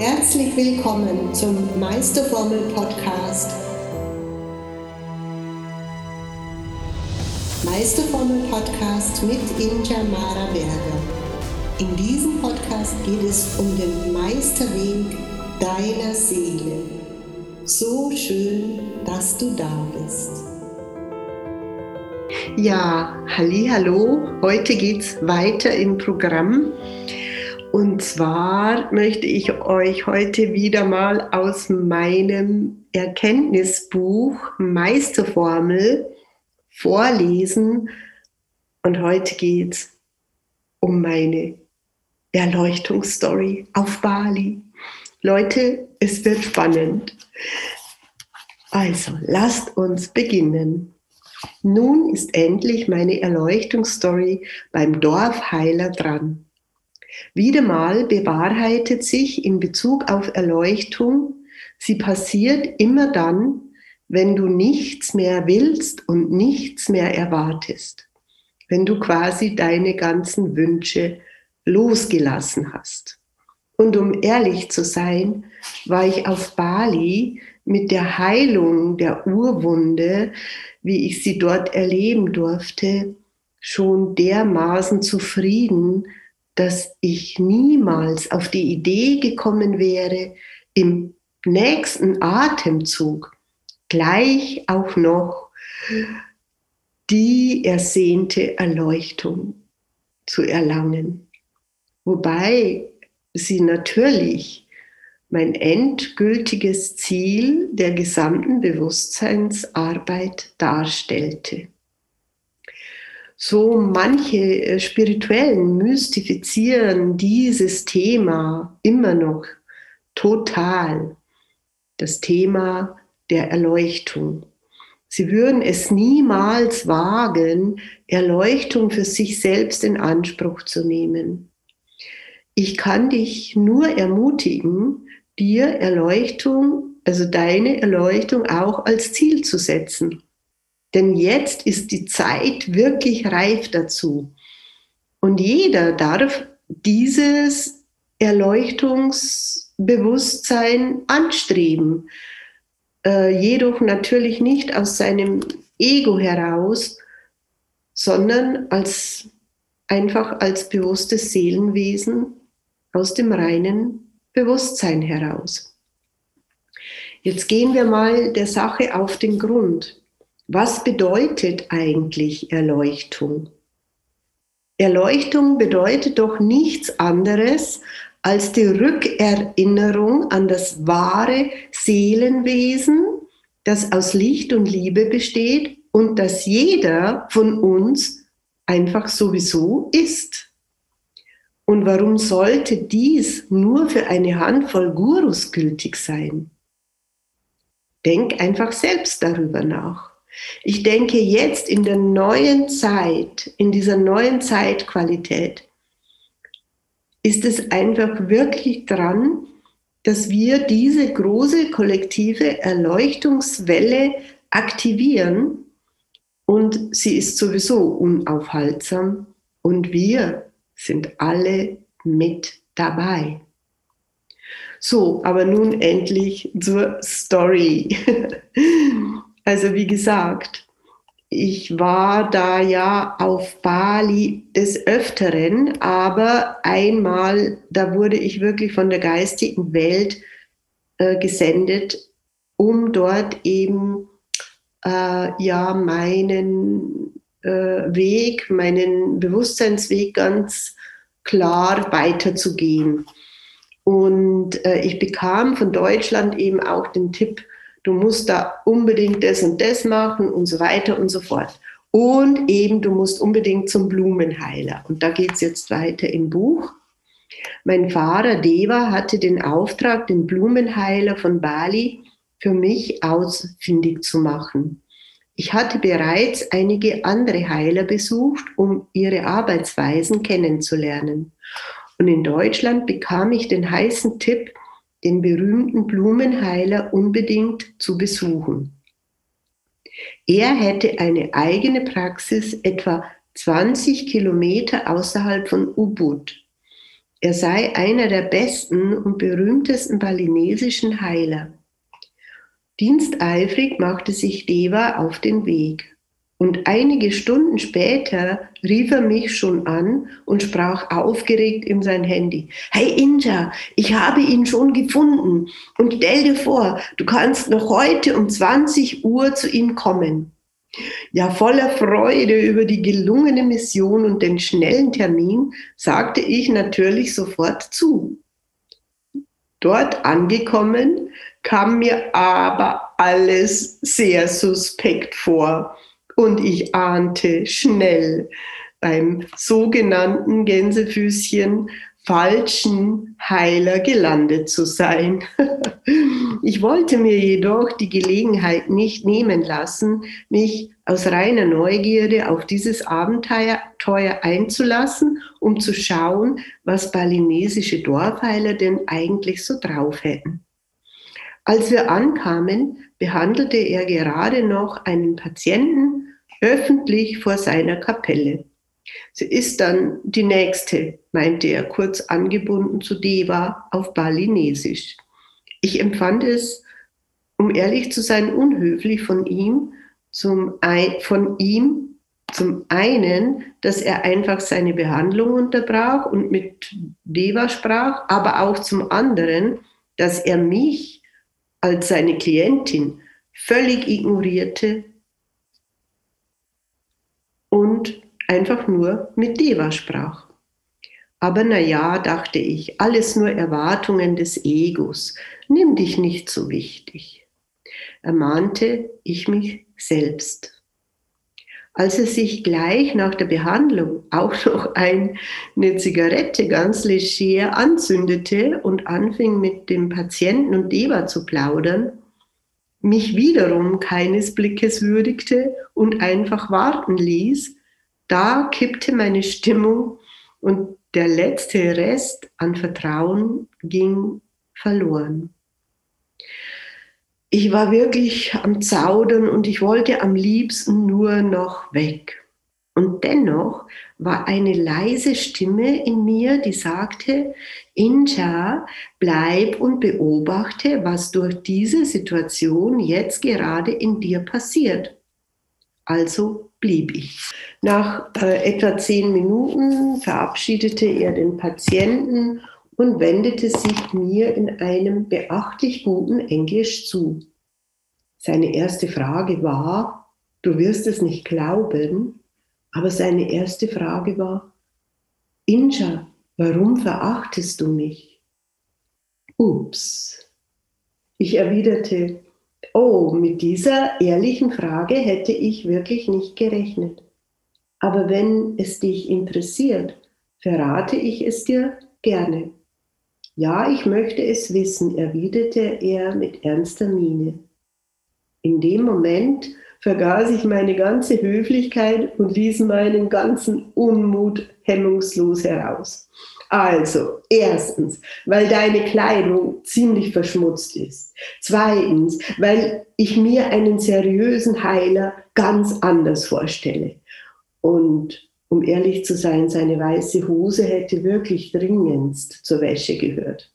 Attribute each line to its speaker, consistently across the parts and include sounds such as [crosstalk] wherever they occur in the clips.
Speaker 1: Herzlich willkommen zum Meisterformel Podcast. Meisterformel Podcast mit Inja Mara Berger. In diesem Podcast geht es um den Meisterweg deiner Seele. So schön, dass du da bist. Ja, halli, hallo. Heute geht's weiter im Programm. Und zwar möchte ich euch heute wieder mal aus meinem Erkenntnisbuch Meisterformel vorlesen. Und heute geht es um meine Erleuchtungsstory auf Bali. Leute, es wird spannend. Also, lasst uns beginnen. Nun ist endlich meine Erleuchtungsstory beim Dorfheiler dran. Wieder mal bewahrheitet sich in Bezug auf Erleuchtung, sie passiert immer dann, wenn du nichts mehr willst und nichts mehr erwartest, wenn du quasi deine ganzen Wünsche losgelassen hast. Und um ehrlich zu sein, war ich auf Bali mit der Heilung der Urwunde, wie ich sie dort erleben durfte, schon dermaßen zufrieden, dass ich niemals auf die Idee gekommen wäre, im nächsten Atemzug gleich auch noch die ersehnte Erleuchtung zu erlangen. Wobei sie natürlich mein endgültiges Ziel der gesamten Bewusstseinsarbeit darstellte so manche äh, Spirituellen mystifizieren dieses Thema immer noch total. Das Thema der Erleuchtung. Sie würden es niemals wagen, Erleuchtung für sich selbst in Anspruch zu nehmen. Ich kann dich nur ermutigen, dir Erleuchtung, also deine Erleuchtung auch als Ziel zu setzen. Denn jetzt ist die Zeit wirklich reif dazu. Und jeder darf dieses Erleuchtungsbewusstsein anstreben. Äh, jedoch natürlich nicht aus seinem Ego heraus, sondern als, einfach als bewusstes Seelenwesen aus dem reinen Bewusstsein heraus. Jetzt gehen wir mal der Sache auf den Grund. Was bedeutet eigentlich Erleuchtung? Erleuchtung bedeutet doch nichts anderes als die Rückerinnerung an das wahre Seelenwesen, das aus Licht und Liebe besteht und das jeder von uns einfach sowieso ist. Und warum sollte dies nur für eine Handvoll Gurus gültig sein? Denk einfach selbst darüber nach. Ich denke jetzt in der neuen Zeit, in dieser neuen Zeitqualität, ist es einfach wirklich dran, dass wir diese große kollektive Erleuchtungswelle aktivieren und sie ist sowieso unaufhaltsam und wir sind alle mit dabei. So, aber nun endlich zur Story. [laughs] Also wie gesagt, ich war da ja auf Bali des Öfteren, aber einmal, da wurde ich wirklich von der geistigen Welt äh, gesendet, um dort eben äh, ja meinen äh, Weg, meinen Bewusstseinsweg ganz klar weiterzugehen. Und äh, ich bekam von Deutschland eben auch den Tipp, du musst da unbedingt das und das machen und so weiter und so fort. Und eben, du musst unbedingt zum Blumenheiler. Und da geht es jetzt weiter im Buch. Mein Vater Deva hatte den Auftrag, den Blumenheiler von Bali für mich ausfindig zu machen. Ich hatte bereits einige andere Heiler besucht, um ihre Arbeitsweisen kennenzulernen. Und in Deutschland bekam ich den heißen Tipp, den berühmten Blumenheiler unbedingt zu besuchen. Er hätte eine eigene Praxis etwa 20 Kilometer außerhalb von Ubud. er sei einer der besten und berühmtesten balinesischen Heiler. Diensteifrig machte sich Deva auf den Weg. Und einige Stunden später rief er mich schon an und sprach aufgeregt in sein Handy. Hey Inja, ich habe ihn schon gefunden und stell dir vor, du kannst noch heute um 20 Uhr zu ihm kommen. Ja, voller Freude über die gelungene Mission und den schnellen Termin sagte ich natürlich sofort zu. Dort angekommen kam mir aber alles sehr suspekt vor und ich ahnte schnell beim sogenannten Gänsefüßchen falschen Heiler gelandet zu sein. [laughs] Ich wollte mir jedoch die Gelegenheit nicht nehmen lassen, mich aus reiner Neugierde auf dieses Abenteuer einzulassen, um zu schauen, was balinesische Dorfheiler denn eigentlich so drauf hätten. Als wir ankamen, behandelte er gerade noch einen Patienten öffentlich vor seiner Kapelle. Sie ist dann die nächste, meinte er kurz angebunden zu Deva auf Balinesisch. Ich empfand es, um ehrlich zu sein, unhöflich von ihm, zum ein, von ihm zum einen, dass er einfach seine Behandlung unterbrach und mit Deva sprach, aber auch zum anderen, dass er mich als seine Klientin völlig ignorierte und einfach nur mit Deva sprach. Aber na ja, dachte ich, alles nur Erwartungen des Egos. Nimm dich nicht so wichtig. Ermahnte ich mich selbst. Als er sich gleich nach der Behandlung auch noch eine Zigarette ganz leger anzündete und anfing mit dem Patienten und Deva zu plaudern, mich wiederum keines Blickes würdigte und einfach warten ließ, da kippte meine Stimmung und der letzte Rest an Vertrauen ging verloren. Ich war wirklich am Zaudern und ich wollte am liebsten nur noch weg. Und dennoch war eine leise Stimme in mir, die sagte, Inja, bleib und beobachte, was durch diese Situation jetzt gerade in dir passiert. Also blieb ich. Nach äh, etwa zehn Minuten verabschiedete er den Patienten und wendete sich mir in einem beachtlich guten Englisch zu. Seine erste Frage war, du wirst es nicht glauben, aber seine erste Frage war, Inja, warum verachtest du mich? Ups. Ich erwiderte, Oh, mit dieser ehrlichen Frage hätte ich wirklich nicht gerechnet. Aber wenn es dich interessiert, verrate ich es dir gerne. Ja, ich möchte es wissen, erwiderte er mit ernster Miene. In dem Moment vergaß ich meine ganze Höflichkeit und ließ meinen ganzen Unmut hemmungslos heraus. Also, erstens, weil deine Kleidung ziemlich verschmutzt ist. Zweitens, weil ich mir einen seriösen Heiler ganz anders vorstelle. Und um ehrlich zu sein, seine weiße Hose hätte wirklich dringendst zur Wäsche gehört.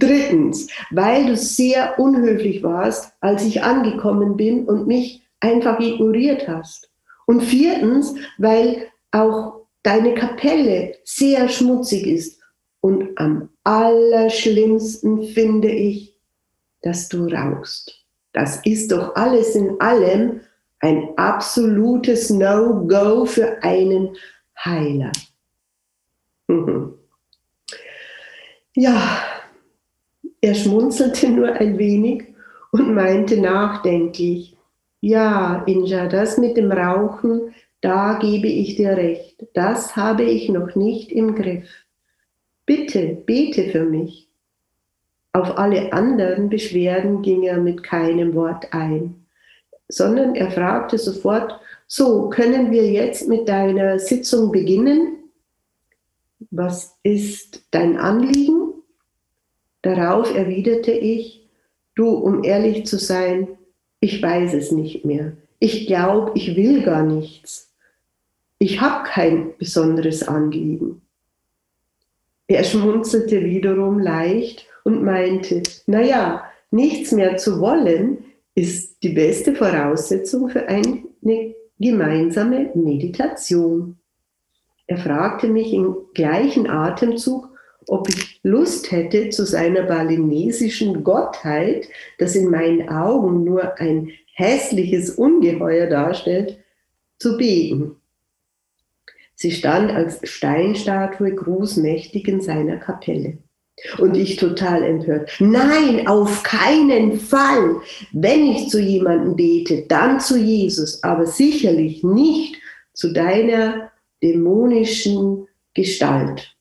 Speaker 1: Drittens, weil du sehr unhöflich warst, als ich angekommen bin und mich einfach ignoriert hast. Und viertens, weil auch deine Kapelle sehr schmutzig ist. Und am allerschlimmsten finde ich, dass du rauchst. Das ist doch alles in allem ein absolutes No-Go für einen Heiler. [laughs] Ja, er schmunzelte nur ein wenig und meinte nachdenklich, ja, Inja, das mit dem Rauchen, da gebe ich dir recht, das habe ich noch nicht im Griff. Bitte, bete für mich. Auf alle anderen Beschwerden ging er mit keinem Wort ein, sondern er fragte sofort, so, können wir jetzt mit deiner Sitzung beginnen? Was ist dein Anliegen? Darauf erwiderte ich, du, um ehrlich zu sein, ich weiß es nicht mehr. Ich glaube, ich will gar nichts. Ich habe kein besonderes Anliegen. Er schmunzelte wiederum leicht und meinte, naja, nichts mehr zu wollen ist die beste Voraussetzung für eine gemeinsame Meditation. Er fragte mich im gleichen Atemzug, ob ich Lust hätte, zu seiner balinesischen Gottheit, das in meinen Augen nur ein hässliches Ungeheuer darstellt, zu beten. Sie stand als Steinstatue großmächtig in seiner Kapelle. Und ich total empört. Nein, auf keinen Fall. Wenn ich zu jemandem bete, dann zu Jesus, aber sicherlich nicht zu deiner dämonischen Gestalt.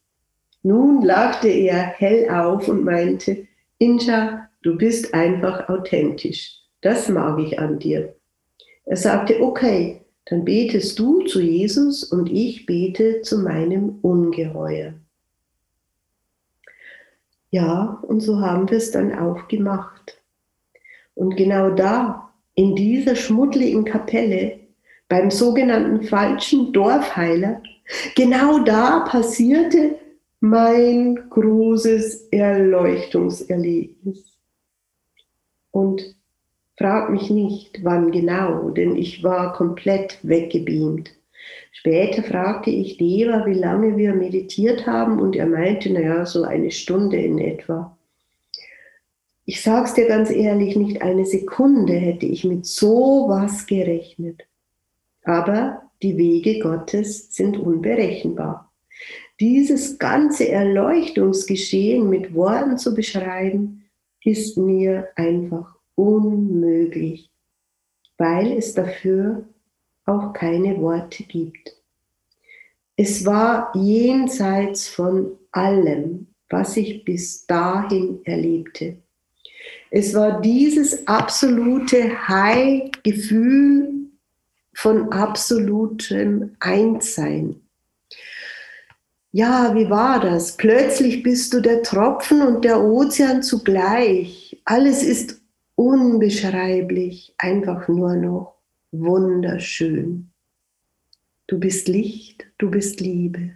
Speaker 1: Nun lachte er hell auf und meinte, Inja, du bist einfach authentisch. Das mag ich an dir. Er sagte, okay, dann betest du zu Jesus und ich bete zu meinem Ungeheuer. Ja, und so haben wir es dann auch gemacht. Und genau da, in dieser schmuddeligen Kapelle, beim sogenannten falschen Dorfheiler, genau da passierte mein großes Erleuchtungserlebnis. Und frag mich nicht, wann genau, denn ich war komplett weggebeamt. Später fragte ich Deva, wie lange wir meditiert haben und er meinte, naja, so eine Stunde in etwa. Ich sag's dir ganz ehrlich, nicht eine Sekunde hätte ich mit sowas gerechnet. Aber die Wege Gottes sind unberechenbar. Dieses ganze Erleuchtungsgeschehen mit Worten zu beschreiben, ist mir einfach unmöglich, weil es dafür auch keine Worte gibt. Es war jenseits von allem, was ich bis dahin erlebte. Es war dieses absolute High-Gefühl von absolutem Einssein. Ja, wie war das? Plötzlich bist du der Tropfen und der Ozean zugleich. Alles ist unbeschreiblich, einfach nur noch wunderschön. Du bist Licht, du bist Liebe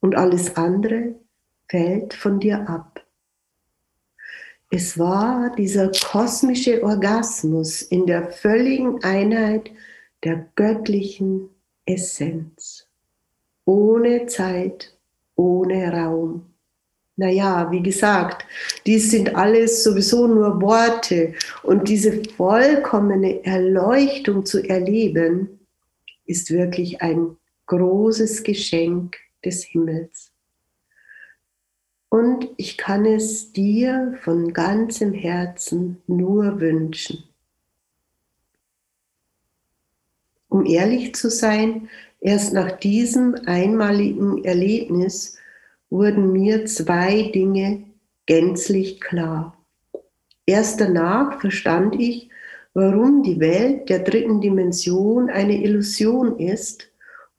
Speaker 1: und alles andere fällt von dir ab. Es war dieser kosmische Orgasmus in der völligen Einheit der göttlichen Essenz, ohne Zeit, ohne Raum. Naja, wie gesagt, dies sind alles sowieso nur Worte und diese vollkommene Erleuchtung zu erleben, ist wirklich ein großes Geschenk des Himmels. Und ich kann es dir von ganzem Herzen nur wünschen. Um ehrlich zu sein, erst nach diesem einmaligen Erlebnis wurden mir zwei Dinge gänzlich klar. Erst danach verstand ich, warum die Welt der dritten Dimension eine Illusion ist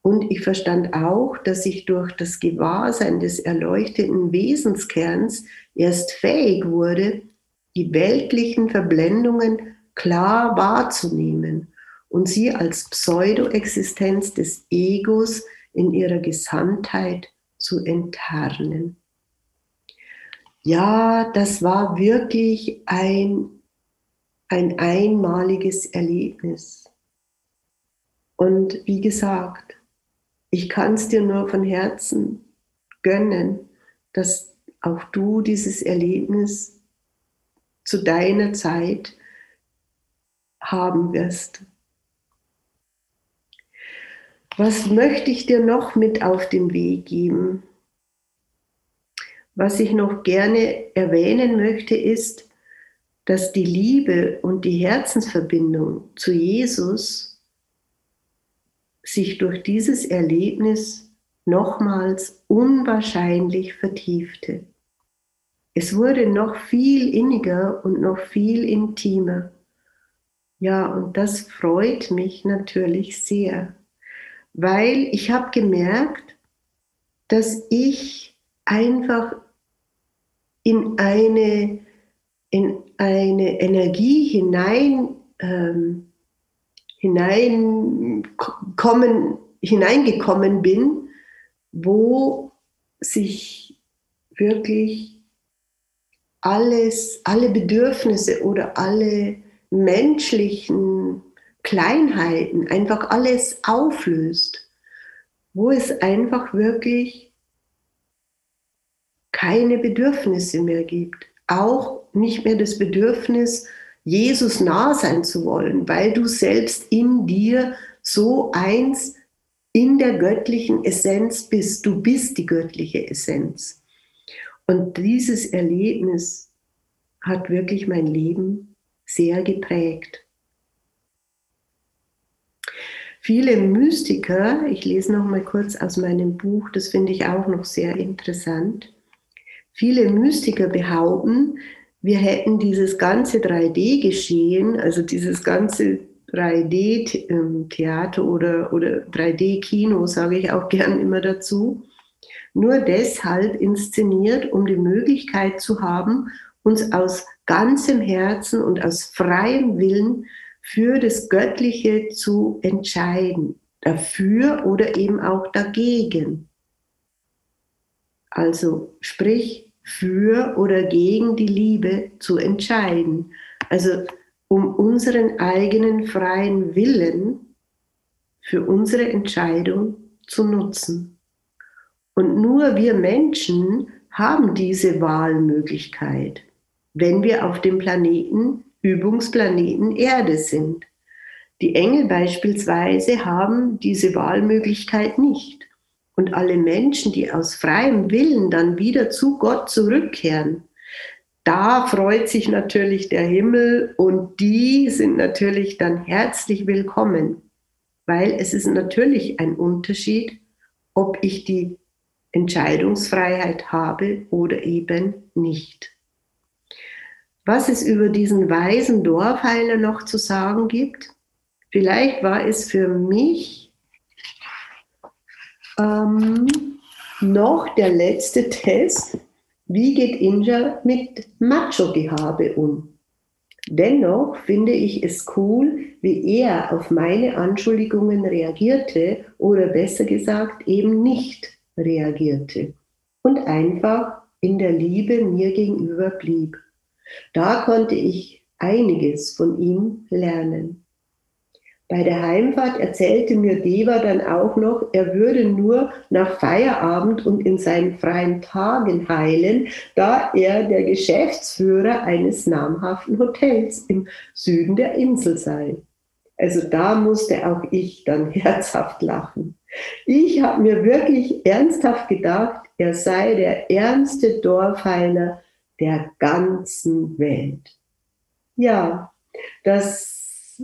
Speaker 1: und ich verstand auch, dass ich durch das Gewahrsein des erleuchteten Wesenskerns erst fähig wurde, die weltlichen Verblendungen klar wahrzunehmen und sie als Pseudoexistenz des Egos in ihrer Gesamtheit zu enttarnen. Ja, das war wirklich ein, ein einmaliges Erlebnis. Und wie gesagt, ich kann es dir nur von Herzen gönnen, dass auch du dieses Erlebnis zu deiner Zeit haben wirst. Was möchte ich dir noch mit auf den Weg geben? Was ich noch gerne erwähnen möchte, ist, dass die Liebe und die Herzensverbindung zu Jesus sich durch dieses Erlebnis nochmals unwahrscheinlich vertiefte. Es wurde noch viel inniger und noch viel intimer. Ja, und das freut mich natürlich sehr weil ich habe gemerkt, dass ich einfach in eine, in eine Energie hinein, ähm, hineinkommen, hineingekommen bin, wo sich wirklich alles, alle Bedürfnisse oder alle menschlichen Kleinheiten, einfach alles auflöst, wo es einfach wirklich keine Bedürfnisse mehr gibt. Auch nicht mehr das Bedürfnis, Jesus nah sein zu wollen, weil du selbst in dir so eins in der göttlichen Essenz bist. Du bist die göttliche Essenz. Und dieses Erlebnis hat wirklich mein Leben sehr geprägt. Viele Mystiker, ich lese noch mal kurz aus meinem Buch, das finde ich auch noch sehr interessant. Viele Mystiker behaupten, wir hätten dieses ganze 3D-Geschehen, also dieses ganze 3D-Theater oder, oder 3D-Kino, sage ich auch gern immer dazu, nur deshalb inszeniert, um die Möglichkeit zu haben, uns aus ganzem Herzen und aus freiem Willen für das Göttliche zu entscheiden, dafür oder eben auch dagegen. Also sprich, für oder gegen die Liebe zu entscheiden. Also um unseren eigenen freien Willen für unsere Entscheidung zu nutzen. Und nur wir Menschen haben diese Wahlmöglichkeit, wenn wir auf dem Planeten, Übungsplaneten Erde sind. Die Engel beispielsweise haben diese Wahlmöglichkeit nicht. Und alle Menschen, die aus freiem Willen dann wieder zu Gott zurückkehren, da freut sich natürlich der Himmel und die sind natürlich dann herzlich willkommen, weil es ist natürlich ein Unterschied, ob ich die Entscheidungsfreiheit habe oder eben nicht. Was es über diesen weisen Dorfheiler noch zu sagen gibt, vielleicht war es für mich ähm, noch der letzte Test, wie geht Inja mit Macho-Gehabe um. Dennoch finde ich es cool, wie er auf meine Anschuldigungen reagierte oder besser gesagt eben nicht reagierte und einfach in der Liebe mir gegenüber blieb. Da konnte ich einiges von ihm lernen. Bei der Heimfahrt erzählte mir Deva dann auch noch, er würde nur nach Feierabend und in seinen freien Tagen heilen, da er der Geschäftsführer eines namhaften Hotels im Süden der Insel sei. Also da musste auch ich dann [laughs] herzhaft lachen. Ich habe mir wirklich ernsthaft gedacht, er sei der ärmste Dorfheiler der ganzen Welt. Ja, das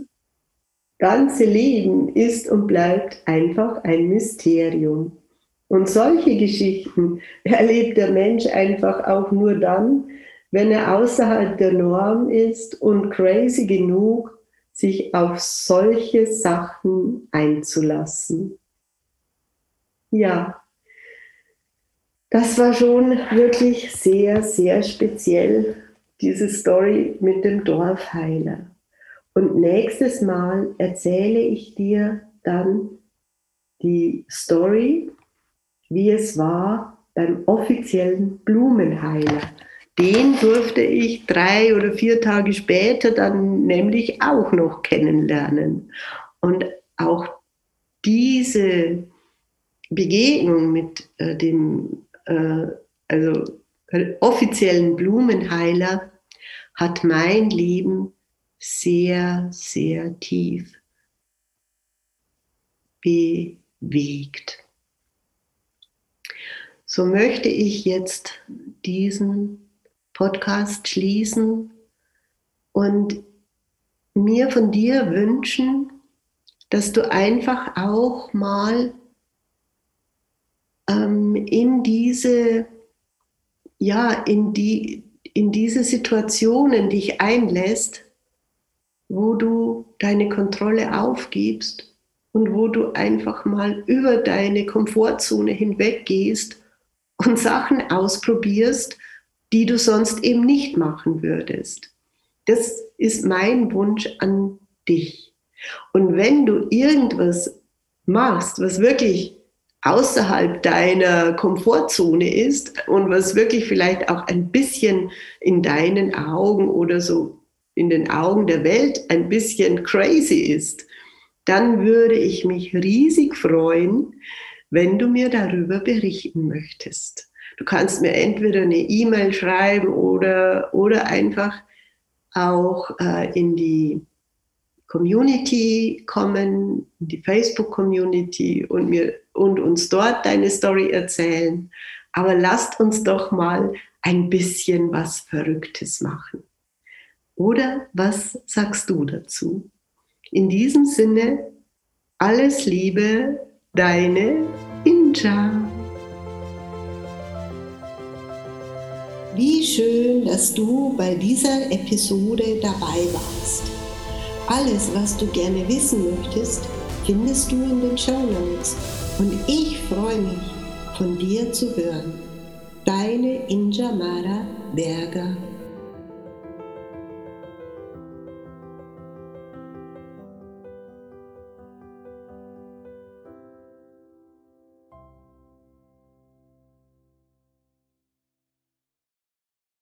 Speaker 1: ganze Leben ist und bleibt einfach ein Mysterium. Und solche Geschichten [laughs] erlebt der Mensch einfach auch nur dann, wenn er außerhalb der Norm ist und crazy genug, sich auf solche Sachen einzulassen. Ja, das war schon wirklich sehr, sehr speziell, diese Story mit dem Dorfheiler. Und nächstes Mal erzähle ich dir dann die Story, wie es war beim offiziellen Blumenheiler. Den durfte ich drei oder vier Tage später dann nämlich auch noch kennenlernen. Und auch diese Begegnung mit äh, dem äh, also, offiziellen Blumenheiler hat mein Leben sehr, sehr tief bewegt. So möchte ich jetzt diesen Podcast schließen und mir von dir wünschen, dass du einfach auch mal ähm, in diese, ja, in die, in diese Situationen dich einlässt, wo du deine Kontrolle aufgibst und wo du einfach mal über deine Komfortzone hinweggehst und Sachen ausprobierst, die du sonst eben nicht machen würdest. Das ist mein Wunsch an dich. Und wenn du irgendwas machst, was wirklich außerhalb deiner Komfortzone ist und was wirklich vielleicht auch ein bisschen in deinen Augen oder so in den Augen der Welt ein bisschen crazy ist, dann würde ich mich riesig freuen, wenn du mir darüber berichten möchtest. Du kannst mir entweder eine E-Mail schreiben oder, oder einfach auch äh, in die Community kommen, in die Facebook-Community und, mir, und uns dort deine Story erzählen. Aber lasst uns doch mal ein bisschen was Verrücktes machen. Oder was sagst du dazu? In diesem Sinne, alles Liebe, deine Inja. Wie schön, dass du bei dieser Episode dabei warst. Alles, was du gerne wissen möchtest, findest du in den Show Notes. Und ich freue mich, von dir zu hören. Deine Injamara Berger